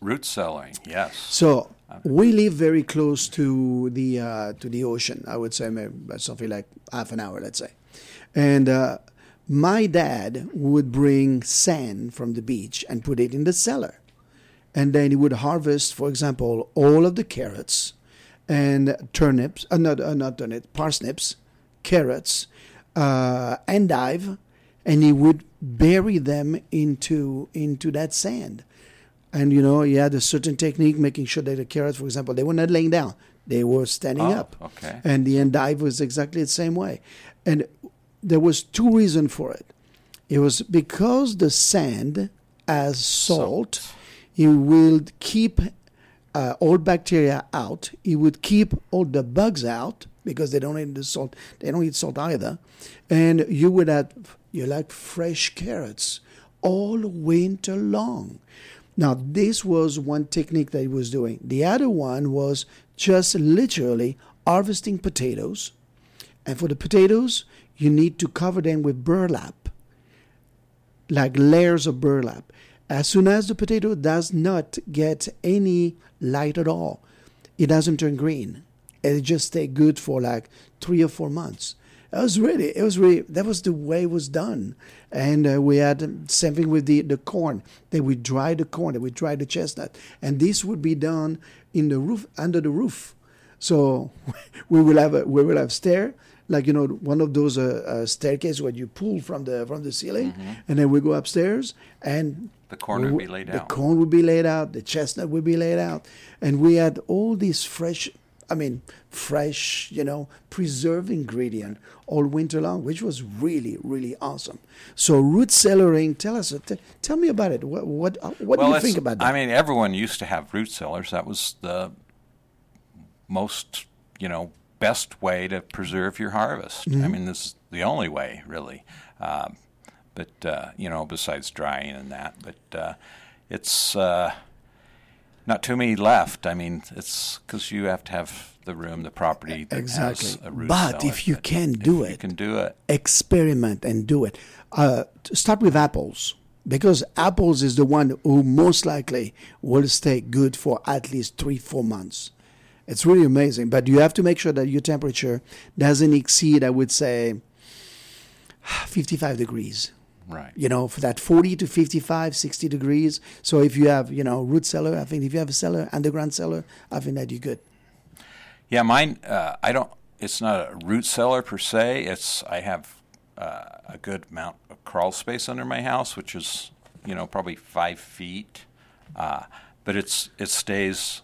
Root cellaring, yes. So we live very close to the uh, to the ocean. I would say maybe something like half an hour, let's say. And uh, my dad would bring sand from the beach and put it in the cellar, and then he would harvest, for example, all of the carrots and turnips, uh, not uh, not turnips, parsnips, carrots, uh, endive, and he would bury them into into that sand. And you know, he had a certain technique, making sure that the carrots, for example, they were not laying down; they were standing Oh, up. okay. And the endive was exactly the same way. And there was two reasons for it. It was because the sand, as salt, Salt. it will keep uh, all bacteria out. It would keep all the bugs out because they don't eat the salt. They don't eat salt either, and you would have you like fresh carrots all winter long. Now this was one technique that he was doing. The other one was just literally harvesting potatoes, and for the potatoes you need to cover them with burlap, like layers of burlap. As soon as the potato does not get any light at all, it doesn't turn green. It just stay good for like three or four months. It was really, it was really, that was the way it was done. And uh, we had same thing with the, the corn. They would dry the corn, they would dry the chestnut. And this would be done in the roof, under the roof. So [LAUGHS] we will have a, we will have stair, like you know one of those uh, uh, staircase where you pull from the from the ceiling, and then we go upstairs and The corn would be laid the out. The corn would be laid out, the chestnut would be laid out, and we had all these fresh, I mean, fresh, you know, preserved ingredient all winter long, which was really, really awesome. So root cellaring, tell us, t- tell me about it. What, what, uh, what do you think about that? I mean, everyone used to have root cellars. That was the most, you know, best way to preserve your harvest. Mm-hmm. I mean, this is the only way, really. Um, but uh, you know, besides drying and that, but uh, it's uh, not too many left. I mean, it's because you have to have the room, the property Exactly. has a root But if you can do you it, can do it. experiment and do it. Uh, start with apples because apples is the one who most likely will stay good for at least three four months. It's really amazing, but you have to make sure that your temperature doesn't exceed, I would say, [SIGHS] 55 degrees. Right. You know, for that 40 to 55, 60 degrees. So if you have, you know, root cellar, I think if you have a cellar, underground cellar, I think that you're good. Yeah, mine. Uh, I don't. It's not a root cellar per se. It's I have uh, a good amount of crawl space under my house, which is you know probably five feet, uh, but it's it stays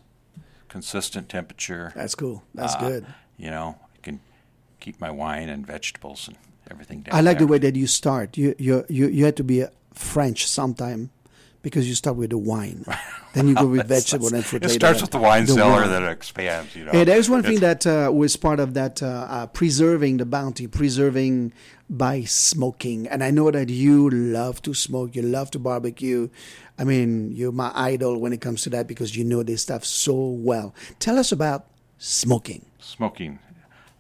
consistent temperature. That's cool. That's Uh, good. You know, I can keep my wine and vegetables and everything down I like the way that you start. You you you you had to be French sometime because you start with the wine, [LAUGHS] then you go with vegetable and fruit. It starts with the wine The cellar, wine. then it expands. You know. Hey, there's one thing that uh, was part of that uh, uh, preserving the bounty, preserving by smoking. And I know that you love to smoke, you love to barbecue. I mean, you're my idol when it comes to that because you know this stuff so well. Tell us about smoking. smoking.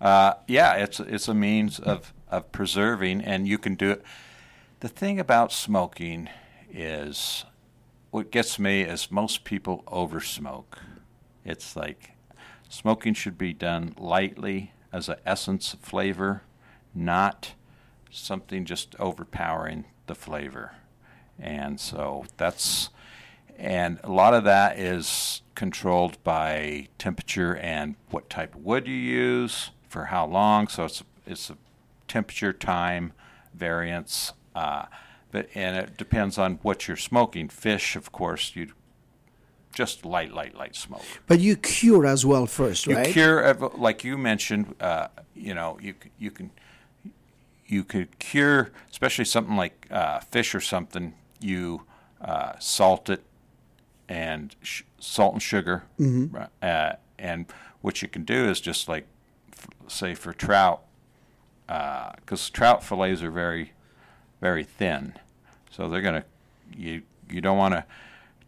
Uh, yeah, it's it's a means of of preserving, and you can do it. The thing about smoking is, what gets me is most people over smoke. It's like smoking should be done lightly as an essence of flavor, not something just overpowering the flavor. And so that's and a lot of that is controlled by temperature and what type of wood you use for how long. So it's it's a temperature time variance, uh, but and it depends on what you're smoking. Fish, of course, you just light, light, light smoke. But you cure as well first, You right? cure, like you mentioned. Uh, you know, you you can you could cure, especially something like uh, fish or something. You uh, salt it and sh- salt and sugar, right, uh, and what you can do is just like, f- say for trout, because trout fillets are very, very thin, so they're gonna you you don't want to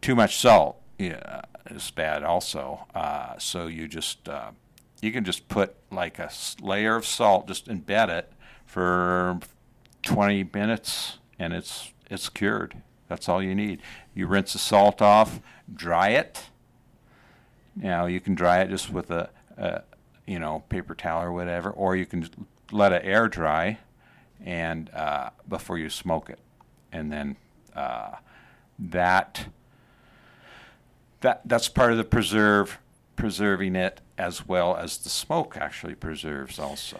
too much salt. Yeah, is bad also. Uh, so you just uh, you can just put like a layer of salt, just embed it for 20 minutes, and it's it's cured. That's all you need. You rinse the salt off, dry it. Now you can dry it just with a, a you know paper towel or whatever, or you can let it air dry, and uh, before you smoke it, and then uh, that that that's part of the preserve preserving it as well as the smoke actually preserves also.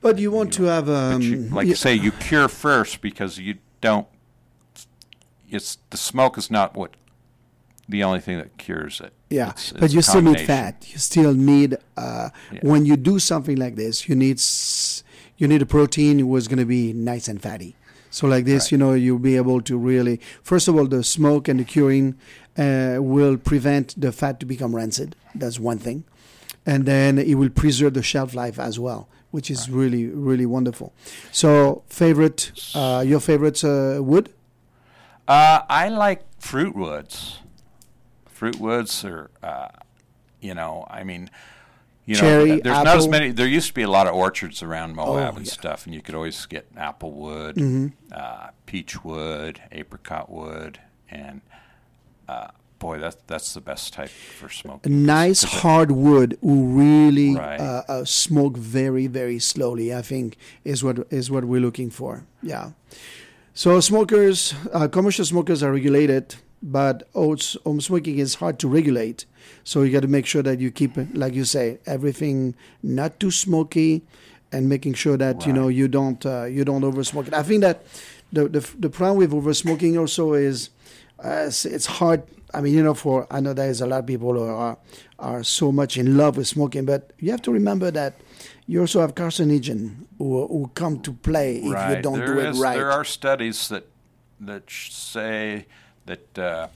But you want to have um, you, like y- I say, you cure first because you don't. It's the smoke is not what the only thing that cures it. Yeah, It's- but it's you still need fat. You still need uh, Yeah. when you do something like this, you need s- you need a protein was going to be nice and fatty. So like this, Right. you know, you'll be able to really first of all the smoke and the curing uh, will prevent the fat to become rancid. That's one thing, and then it will preserve the shelf life as well, which is really really wonderful. So favorite, uh, your favorite uh, wood? Uh, I like fruit woods. Fruit woods are, uh, you know, I mean, you know, Cherry, there's not as many. There used to be a lot of orchards around Moab Oh, and yeah. stuff, and you could always get apple wood, Mm-hmm. uh, peach wood, apricot wood, and uh, boy, that's that's the best type for smoking. nice it- hardwood who really Right. uh, uh, smoke very very slowly. I think is what is what we're looking for. Yeah. So smokers, uh, commercial smokers are regulated, but oats, home smoking is hard to regulate. So you got to make sure that you keep it, like you say, everything not too smoky, and making sure that you know you don't uh, you don't oversmoke it. I think that the the, the problem with oversmoking also is uh, it's, it's hard. I mean, you know, for I know there's a lot of people who are are so much in love with smoking, but you have to remember that you also have carcinogen who, who come to play if you don't There do it is- right. There are studies that that say that uh,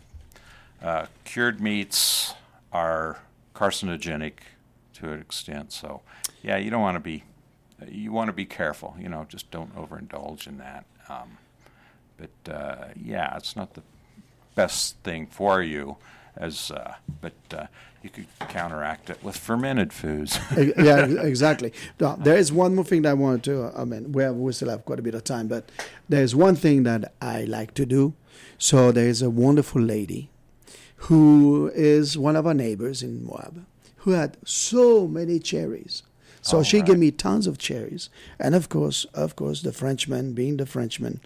uh, cured meats are carcinogenic to an extent. So, yeah, you don't want to be you want to be careful. You know, just don't overindulge in that. Um, but uh, yeah, it's not the best thing for you. As uh, but uh, you could counteract it with fermented foods. [LAUGHS] Yeah, [LAUGHS] exactly. Now, there is one more thing that I wanted to. uh, I mean, we have, we still have quite a bit of time, but there is one thing that I like to do. So there is a wonderful lady who is one of our neighbors in Moab who had so many cherries. So Oh, she right. gave me tons of cherries, and of course, of course, the Frenchman, being the Frenchman,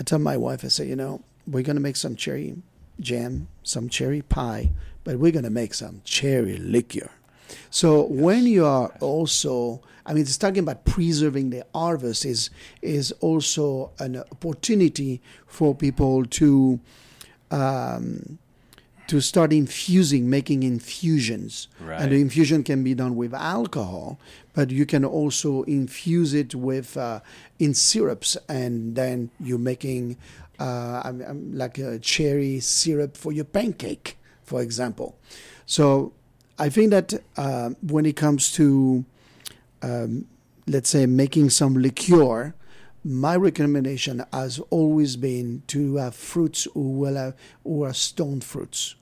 I tell my wife, I say, you know, we're gonna make some cherry jam, some cherry pie, but we're gonna make some cherry liqueur. So when you are also, I mean, it's talking about preserving the harvest is is also an opportunity for people to um, to start infusing, making infusions. Right. And the infusion can be done with alcohol, but you can also infuse it with uh, in syrups, and then you're making uh, I'm, I'm like a cherry syrup for your pancake, for example. So I think that uh, when it comes to um, let's say making some liqueur, my recommendation has always been to have fruits who will have, who are stone fruits.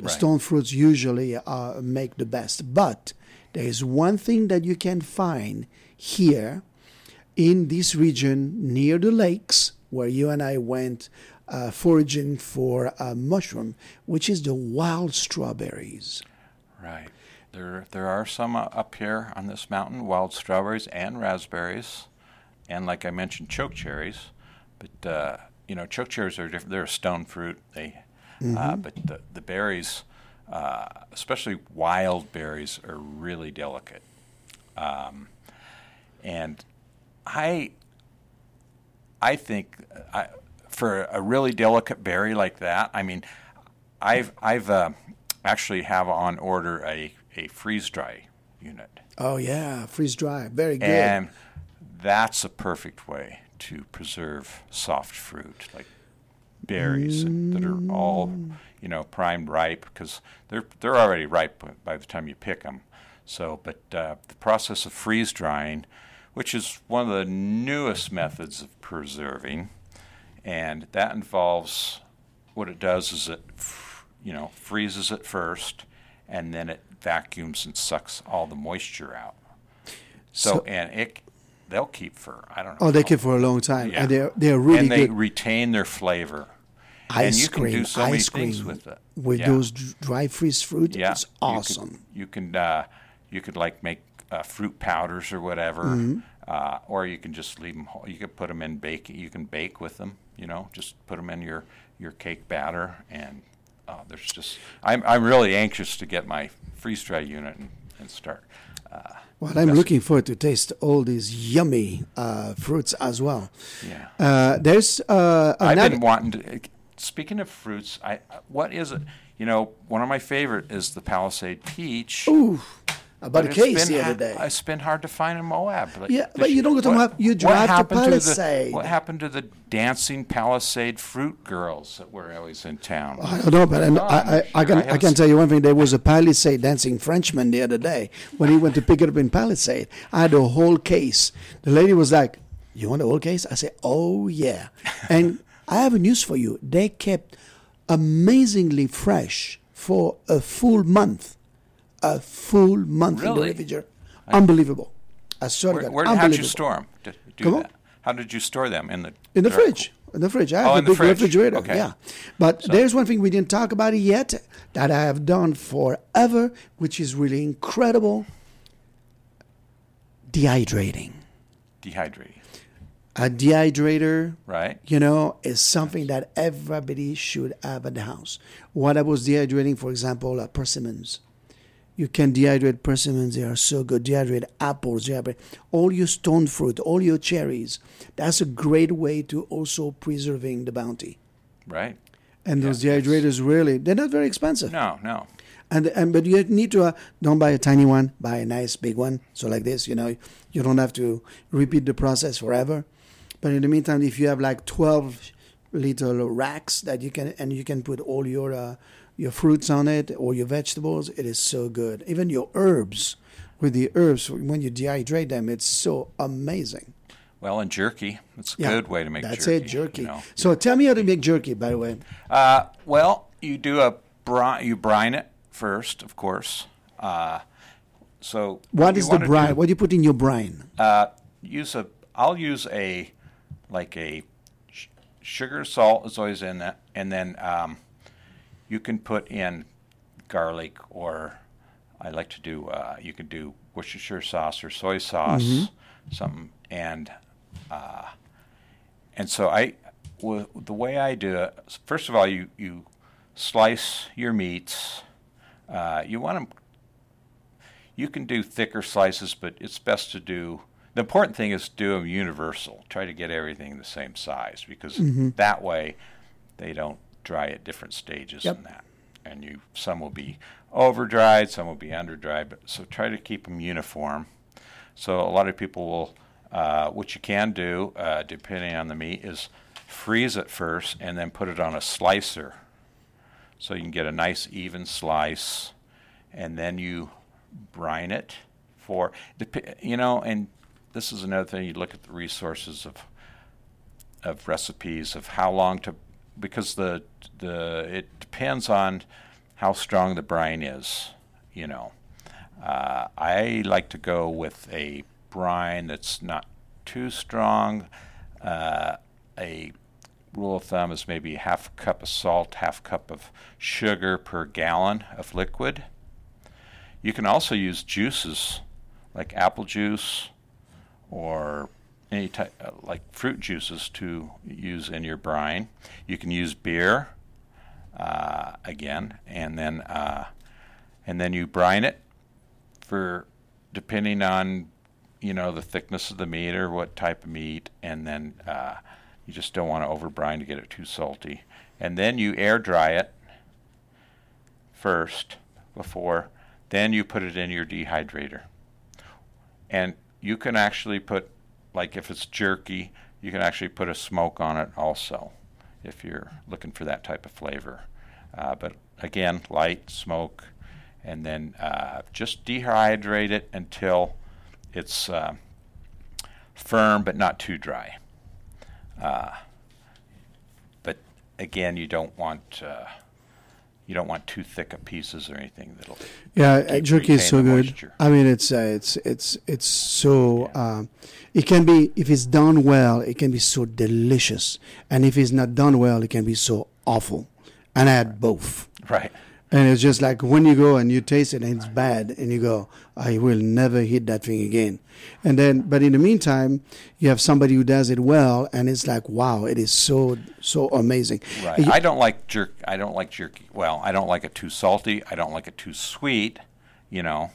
Right. stone fruits usually uh, make the best, but there is one thing that you can find here in this region near the lakes where you and I went uh, foraging for a mushroom, which is the wild strawberries. Right. There, there are some uh, up here on this mountain, wild strawberries and raspberries, and like I mentioned, choke cherries. But uh, you know, choke cherries are different. They're a stone fruit. They, uh, but the the berries, uh, especially wild berries, are really delicate. Um, and I, I think I, for a really delicate berry like that, I mean, I've I've uh, actually have on order a, a freeze dry unit, Oh yeah, freeze dry, very good. and that's a perfect way to preserve soft fruit like berries that are all you know primed ripe because they're they're already ripe by the time you pick them. So, but uh, the process of freeze drying, which is one of the newest methods of preserving, and that involves what it does is it you know freezes it first, and then it vacuums and sucks all the moisture out. So, So- and it they'll keep for I don't know. Oh, they keep for a long time, Yeah. and they're they're really and they good. retain their flavor. Ice and you cream, can do so ice cream with it. with Yeah. those dry freeze fruit. Yeah, it's you could- awesome. You can uh, you could like make uh, fruit powders or whatever, Mm-hmm. uh, or you can just leave them. Whole. You could put them in bake. You can bake with them. You know, just put them in your your cake batter, and uh, there's just. I'm I'm really anxious to get my freeze dry unit and, and start. Uh, Well, I'm looking forward to taste all these yummy uh, fruits as well. Yeah. Uh, there's uh, I've been wanting to. Speaking of fruits, I what is it? You know, one of my favorite is the Palisade peach. Ooh, about a But it's case the other day. It's been hard to find in Moab. Like, Yeah, but you don't go to what- Moab, you drive to happened the- Palisade. what happened to the dancing Palisade fruit girls that were always in town? I don't know, but I, I, I, I can have I can tell you one thing. There was a Palisade dancing Frenchman the other day when he went to pick it up in Palisade. I had a whole case. The lady was like, "You want the whole case?" I said, "Oh yeah." [LAUGHS] and I have news for you. They kept amazingly fresh for a full month. A full month in the refrigerator. Unbelievable. I swear Where, where, how'd you store them? Do Come on. that? How did you store them in the In the fridge. In the fridge. I have Oh, a in the big fridge. refrigerator. Okay. Yeah. But there's one thing we didn't talk about yet that I have done forever, which is really incredible. Dehydrating. Dehydrating, A dehydrator, right? you know, is something that everybody should have at the house. What I was dehydrating, for example, uh, persimmons. You can dehydrate persimmons; they are so good. Dehydrate apples, dehydrate all your stone fruit, all your cherries. That's a great way to also preserving the bounty. Right? And those Yeah, it's- dehydrators really, they're not very expensive. No, no. And and but you need to uh, don't buy a tiny one, buy a nice big one. So like this, you know, you don't have to repeat the process forever. But in the meantime, if you have like twelve little racks that you can and you can put all your uh, your fruits on it or your vegetables, it is so good. Even your herbs, with the herbs when you dehydrate them, it's so amazing. Well, and jerky. It's a Yeah, good way to make That's jerky. That's it, jerky. you know. So tell me how to make jerky, by the way. Uh, well, you do a brine. You brine it first, of course. Uh, so what is the brine? do- what do you put in your brine? Uh, use a. I'll use a, like a, sh- sugar salt is always in that, and then um, you can put in garlic or I like to do. Uh, you can do Worcestershire sauce or soy sauce, something, and uh, and so I, w- the way I do it, first of all, you you slice your meats. Uh, you want them you can do thicker slices, but it's best to do. The important thing is do them universal. Try to get everything the same size because that way they don't dry at different stages Yep. in that. And you some will be over dried, some will be under dried, but so try to keep them uniform. So a lot of people will, uh, what you can do, uh, depending on the meat, is freeze it first and then put it on a slicer, so you can get a nice even slice, and then you brine it for, dep- you know, and this is another thing. You look at the resources of of recipes of how long to, because the the it depends on how strong the brine is, you know. Uh, I like to go with a brine that's not too strong. Uh, a rule of thumb is maybe half a cup of salt, half cup of sugar per gallon of liquid. You can also use juices like apple juice or any type uh, like fruit juices to use in your brine. You can use beer uh, again, and then uh, and then you brine it for depending on you know the thickness of the meat or what type of meat, and then uh, you just don't want to over brine to get it too salty. And then you air dry it first before, then you put it in your dehydrator. And you can actually put, like if it's jerky, you can actually put a smoke on it also, if you're looking for that type of flavor. Uh, but again, light smoke, and then uh, just dehydrate it until it's uh, firm but not too dry. Uh, but again, you don't want uh, you don't want too thick of pieces or anything that'll Yeah, keep- jerky is so good. moisture. I mean, it's uh, it's it's it's so. Um, it can be if it's done well, it can be so delicious, and if it's not done well, it can be so awful. And I had both, right. And it's just like when you go and you taste it and it's bad, and you go, I will never hit that thing again. And then, but in the meantime, you have somebody who does it well, and it's like, wow, it is so so amazing. Right. You- I don't like jerk. I don't like jerky. Well, I don't like it too salty. I don't like it too sweet. You know,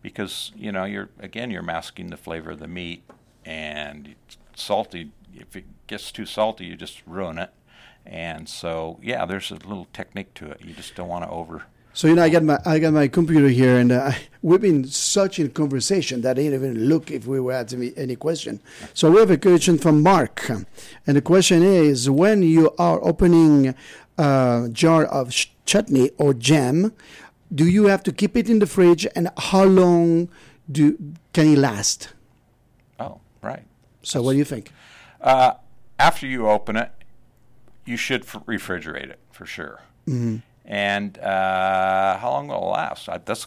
because you know you're again you're masking the flavor of the meat, and it's salty. If it gets too salty, you just ruin it. And so yeah, there's a little technique to it. You just don't want to over. So you know, I got my I got my computer here, and uh, [LAUGHS] we've been such in conversation that I didn't even look if we were asking any question. So we have a question from Mark, and the question is: When you are opening a jar of sh- chutney or jam, do you have to keep it in the fridge, and how long do can it last? Oh, right. So what do you think? Uh, after you open it, you should f- refrigerate it for sure. Mm-hmm. And uh, how long will it last? I, that's.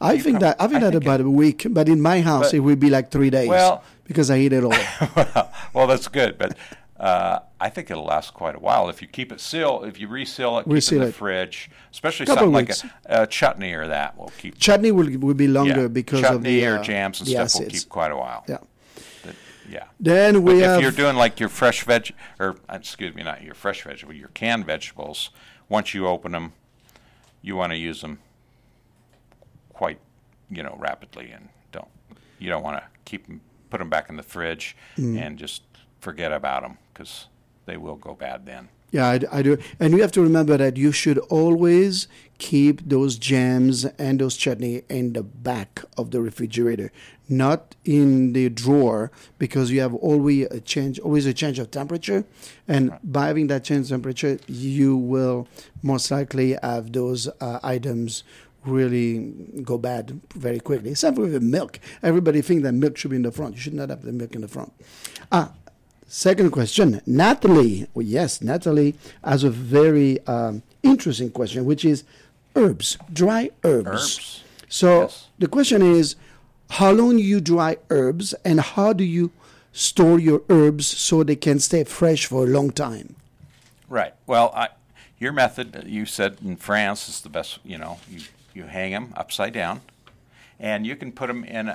I think that I think I that think about a week, but in my house But- it would be like three days. Well- because I eat it all. [LAUGHS] well, that's good, but uh, I think it'll last quite a while if you keep it sealed. If you reseal it, keep it in the it. fridge, especially Couple something like a, a chutney or that will keep. Chutney will will be longer yeah, because chutney of the or uh, jams and stuff will keep quite a while. Yeah. Yeah. Then But we if you're doing like your fresh veg, or uh, excuse me, not your fresh vegetable, your canned vegetables, once you open them, you want to use them quite, you know, rapidly, and don't you don't want to keep them, put them back in the fridge, Mm. and just forget about them because they will go bad then. Yeah, I, I do. And you have to remember that you should always keep those jams and those chutney in the back of the refrigerator, not in the drawer, because you have always a change, always a change of temperature. And by having that change of temperature, you will most likely have those uh, items really go bad very quickly. Same with the milk. Everybody thinks that milk should be in the front. You should not have the milk in the front. Ah, Second question, Natalie. Well, yes, Natalie has a very um, interesting question, which is herbs, dry herbs. Herbs. So Yes. the question is, how long you dry herbs, and how do you store your herbs so they can stay fresh for a long time? Right. Well, I, your method, uh, you said in France, is the best. You know, you you hang them upside down, and you can put them in.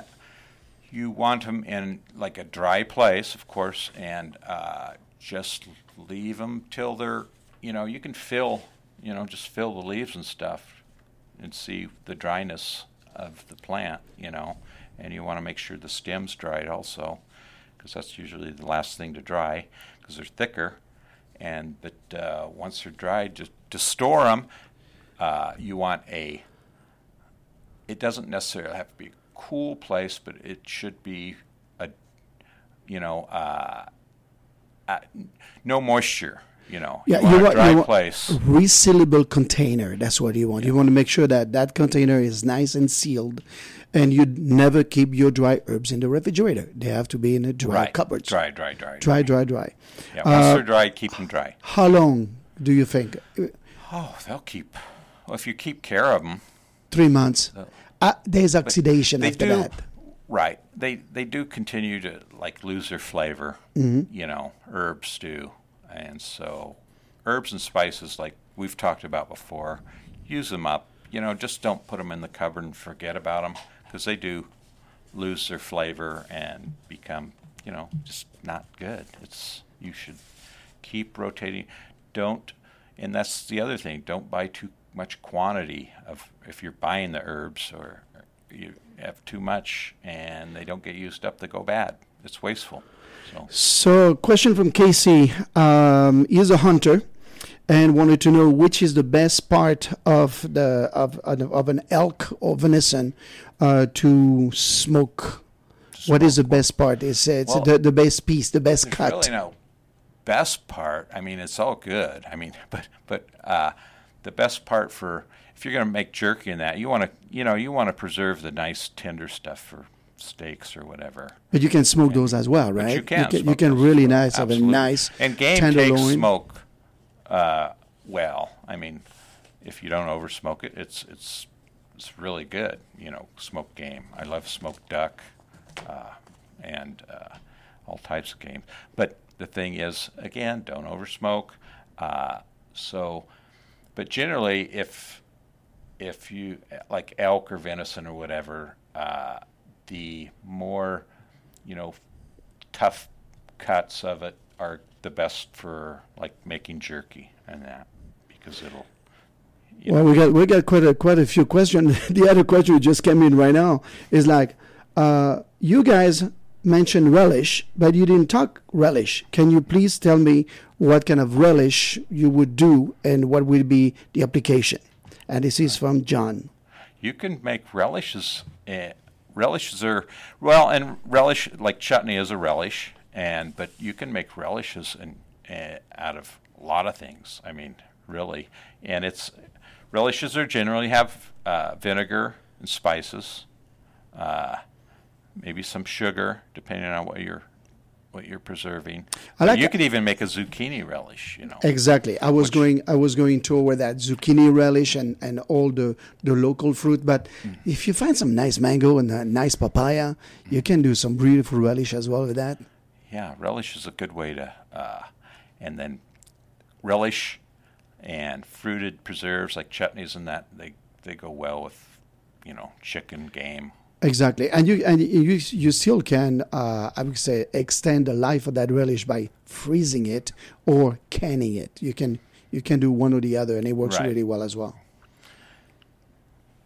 You want them in like a dry place, of course, and uh, just leave them till they're. You know, you can fill. You know, just fill the leaves and stuff, and see the dryness of the plant. You know, and you want to make sure the stem's dried also, because that's usually the last thing to dry, because they're thicker and but uh, once they're dried, just to store them, uh, you want a. It doesn't necessarily have to be cool place, but it should be a, you know, uh, uh, no moisture. You know, Yeah, you want you a want- dry you want- place. Resealable container. That's what you want. You want to make sure that that container is nice and sealed, and you never keep your dry herbs in the refrigerator. They have to be in a dry Right, cupboard. dry, dry, dry, dry, dry, dry. Yeah, once Uh, they're dried, keep them dry. How long do you think? Oh, they'll keep. Well, if you keep care of them, Three months. Uh, there's oxidation they after do that. right. They they do continue to like lose their flavor Mm-hmm. you know herbs do. And so herbs and spices like we've talked about before use them up. You know just don't put them in the cupboard and forget about them because they do lose their flavor and become you know just not good. It's you should keep rotating. Don't and that's the other thing don't buy too much quantity of if you're buying the herbs or you have too much and they don't get used up they go bad it's wasteful so So, question from Casey. Um, he's a hunter and wanted to know which is the best part of the of of an elk or venison uh, to smoke. What is the best part? It's, it's Well, the, the best piece, the best cut. really no best part i mean it's all good i mean [LAUGHS] but but uh, the best part for if you're going to make jerky in that you want to you know you want to preserve the nice tender stuff for steaks or whatever But you can smoke those as well, right? you can. You can, smoke can really nice have a nice And game tenderloin. takes smoke uh, well. I mean, if you don't over smoke it, it's it's it's really good. You know, smoked game. I love smoked duck, uh, and uh, all types of game. But the thing is, again, don't over smoke. Uh, so, but generally, if if you like elk or venison or whatever, uh, the more you know tough cuts of it are the best for like making jerky and that because it'll you Well, know, we got we got quite a quite a few questions. [LAUGHS] the other question that just came in right now is like, uh, you guys mentioned relish, but you didn't talk relish. Can you please tell me what kind of relish you would do and what will be the application? And this is from John. you can make relishes uh, relishes are well and relish like chutney is a relish and but you can make relishes and uh, out of a lot of things i mean really and it's relishes are generally have uh, vinegar and spices uh, maybe some sugar depending on what you're what you're preserving. I like you could even make a zucchini relish. You know. Exactly. I was Which- going. I was going toward that zucchini relish and, and all the, the local fruit. But Mm. if you find some nice mango and a nice papaya, you can do some beautiful relish as well with that. Yeah, relish is a good way to, uh, and then relish and fruited preserves like chutneys and that they they go well with, you know, chicken, game. Exactly, and you and you you still can uh, I would say extend the life of that relish by freezing it or canning it. You can you can do one or the other, and it works Right. really well as well.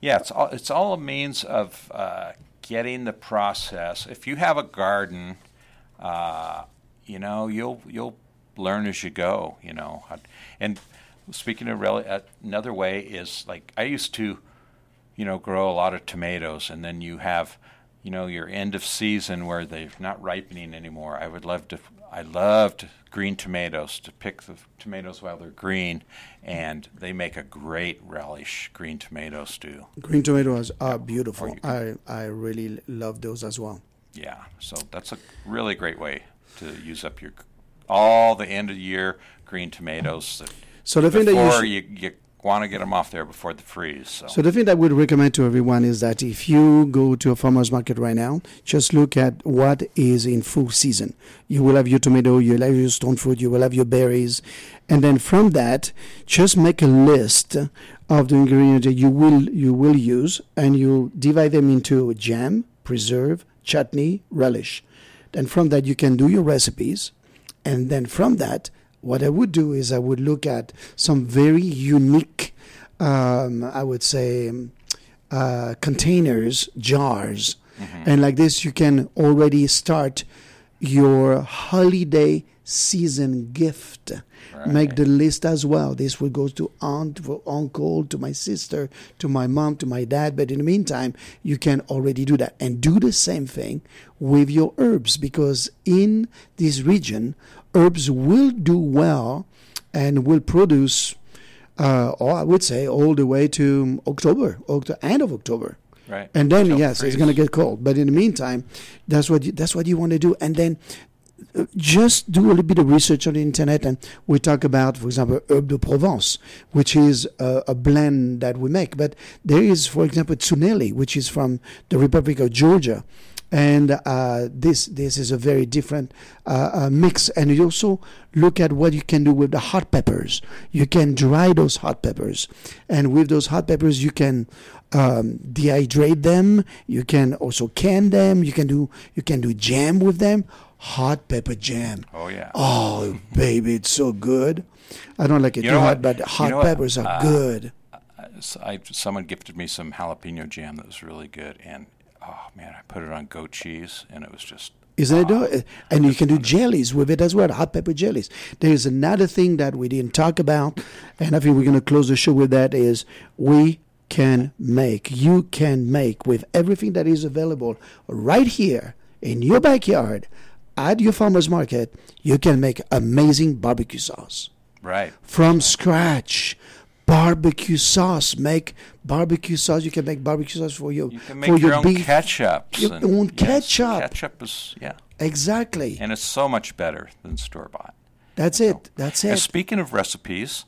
Yeah, it's all it's all a means of uh, getting the process. If you have a garden, uh, you know you'll you'll learn as you go. You know, and speaking of rel- uh, another way is like I used to, you know, grow a lot of tomatoes, and then you have, you know, your end of season where they're not ripening anymore. I would love to. I loved green tomatoes to pick the tomatoes while they're green, and they make a great relish green tomato stew. Green tomatoes are beautiful. I I really love those as well. Yeah, so that's a really great way to use up your all the end of the year green tomatoes. That So the thing that you should- you, you want to get them off there before the freeze. So, So the thing that I would recommend to everyone is that if you go to a farmer's market right now, just look at what is in full season. You will have your tomato, you will have your stone fruit, you will have your berries, and then from that, just make a list of the ingredients that you will you will use, and you divide them into jam, preserve, chutney, relish. Then from that, you can do your recipes, and then from that, what I would do is I would look at some very unique, um, I would say, um, uh, containers, jars. And like this, you can already start your holiday season gift. Make the list as well. This will go to aunt, for uncle, to my sister, to my mom, to my dad. But in the meantime, you can already do that. And do the same thing with your herbs because in this region, herbs will do well and will produce, uh, or I would say, all the way to October, October end of October. right. And then Don't yes, it's going to get cold. But in the meantime, that's what you, that's what you want to do. And then uh, just do a little bit of research on the internet. And we talk about, for example, herbe de Provence, which is a, a blend that we make. But there is, for example, Tsuneli, which is from the Republic of Georgia. And uh, this this is a very different uh, uh, mix. And you also look at what you can do with the hot peppers. You can dry those hot peppers, and with those hot peppers, you can um, dehydrate them. You can also can them. You can do you can do jam with them. Hot pepper jam. Oh yeah. Oh, baby, it's so good. I don't like it You too hot, what? but You hot know what? peppers are Uh, good. I, someone gifted me some jalapeno jam that was really good, and oh man, I put it on goat cheese, and it was just Isn't it? Ah, and you can do jellies with it as well, hot pepper jellies. There's another thing that we didn't talk about, and I think we're going to close the show with that is we can make, you can make with everything that is available right here in your backyard at your farmer's market, you can make amazing barbecue sauce right. from scratch. Barbecue sauce. Make barbecue sauce. You can make barbecue sauce for your You can for make your your own beef. ketchups. Your own yes, ketchup. Ketchup is yeah, Exactly. and it's so much better than store bought. That's it. That's And it. speaking of recipes,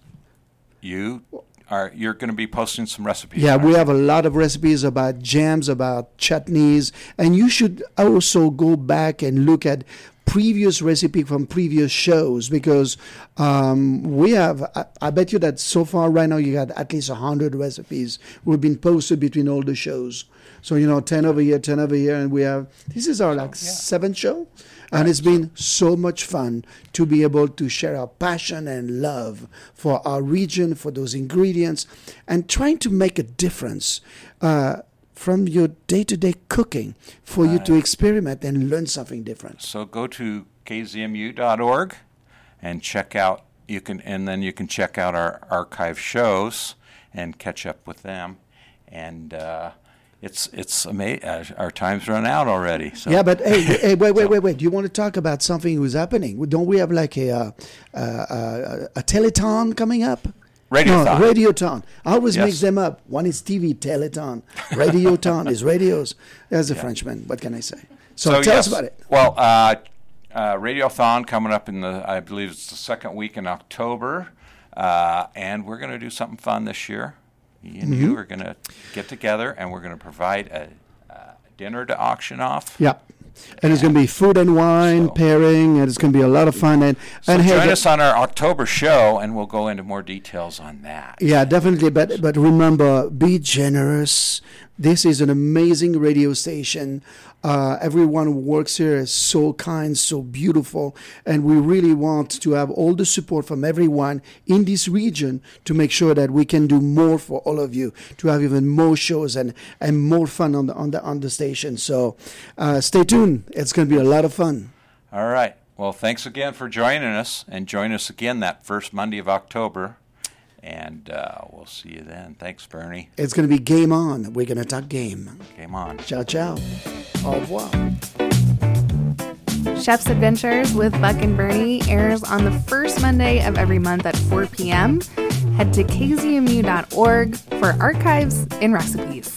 you are you're going to be posting some recipes. Yeah, we you? have a lot of recipes about jams, about chutneys, and you should also go back and look at previous recipe from previous shows because um, we have. I, I bet you that so far right now you got at least hundred recipes we've been posted between all the shows. So you know, ten over here, ten over here, and we have. This is our like seventh show. And it's been so much fun to be able to share our passion and love for our region, for those ingredients, and trying to make a difference uh, from your day to day cooking for you to experiment and learn something different. So go to kzmu.org and check out you can and then you can check out our archive shows and catch up with them and uh, it's it's amazing. Uh, our time's run out already. So Yeah, but hey, [LAUGHS] hey, wait, wait, wait, wait. Do you want to talk about something who's happening? Don't we have like a uh, uh, uh, a teleton coming up? Radiothon. No, radioton. I always Yes. mix them up. One is TV, teleton. Radioton [LAUGHS] is radios. There's a Frenchman. What can I say? So, tell yes. us about it. Well, uh, uh, Radiothon coming up in the, I believe it's the second week in October. Uh, and we're going to do something fun this year. Me and you are going to get together and we're going to provide a, uh, dinner to auction off. Yeah. And it's going to be food and wine So- pairing, and it's going to be a lot of fun. And So and join the- us on our October show, and we'll go into more details on that. Yeah, definitely. But but remember, be generous. This is an amazing radio station. Uh, everyone who works here is so kind, so beautiful, and we really want to have all the support from everyone in this region to make sure that we can do more for all of you, to have even more shows and, and more fun on the on the on the station. So, uh, stay tuned. It's going to be a lot of fun. All right. Well, thanks again for joining us, and join us again that first Monday of October. And uh, we'll see you then. Thanks, Bernie. It's going to be game on. We're going to talk game. Game on. Ciao, ciao. Au revoir. Chef's Adventures with Buck and Bernie airs on the first Monday of every month at 4 p.m. Head to kzmu.org for archives and recipes.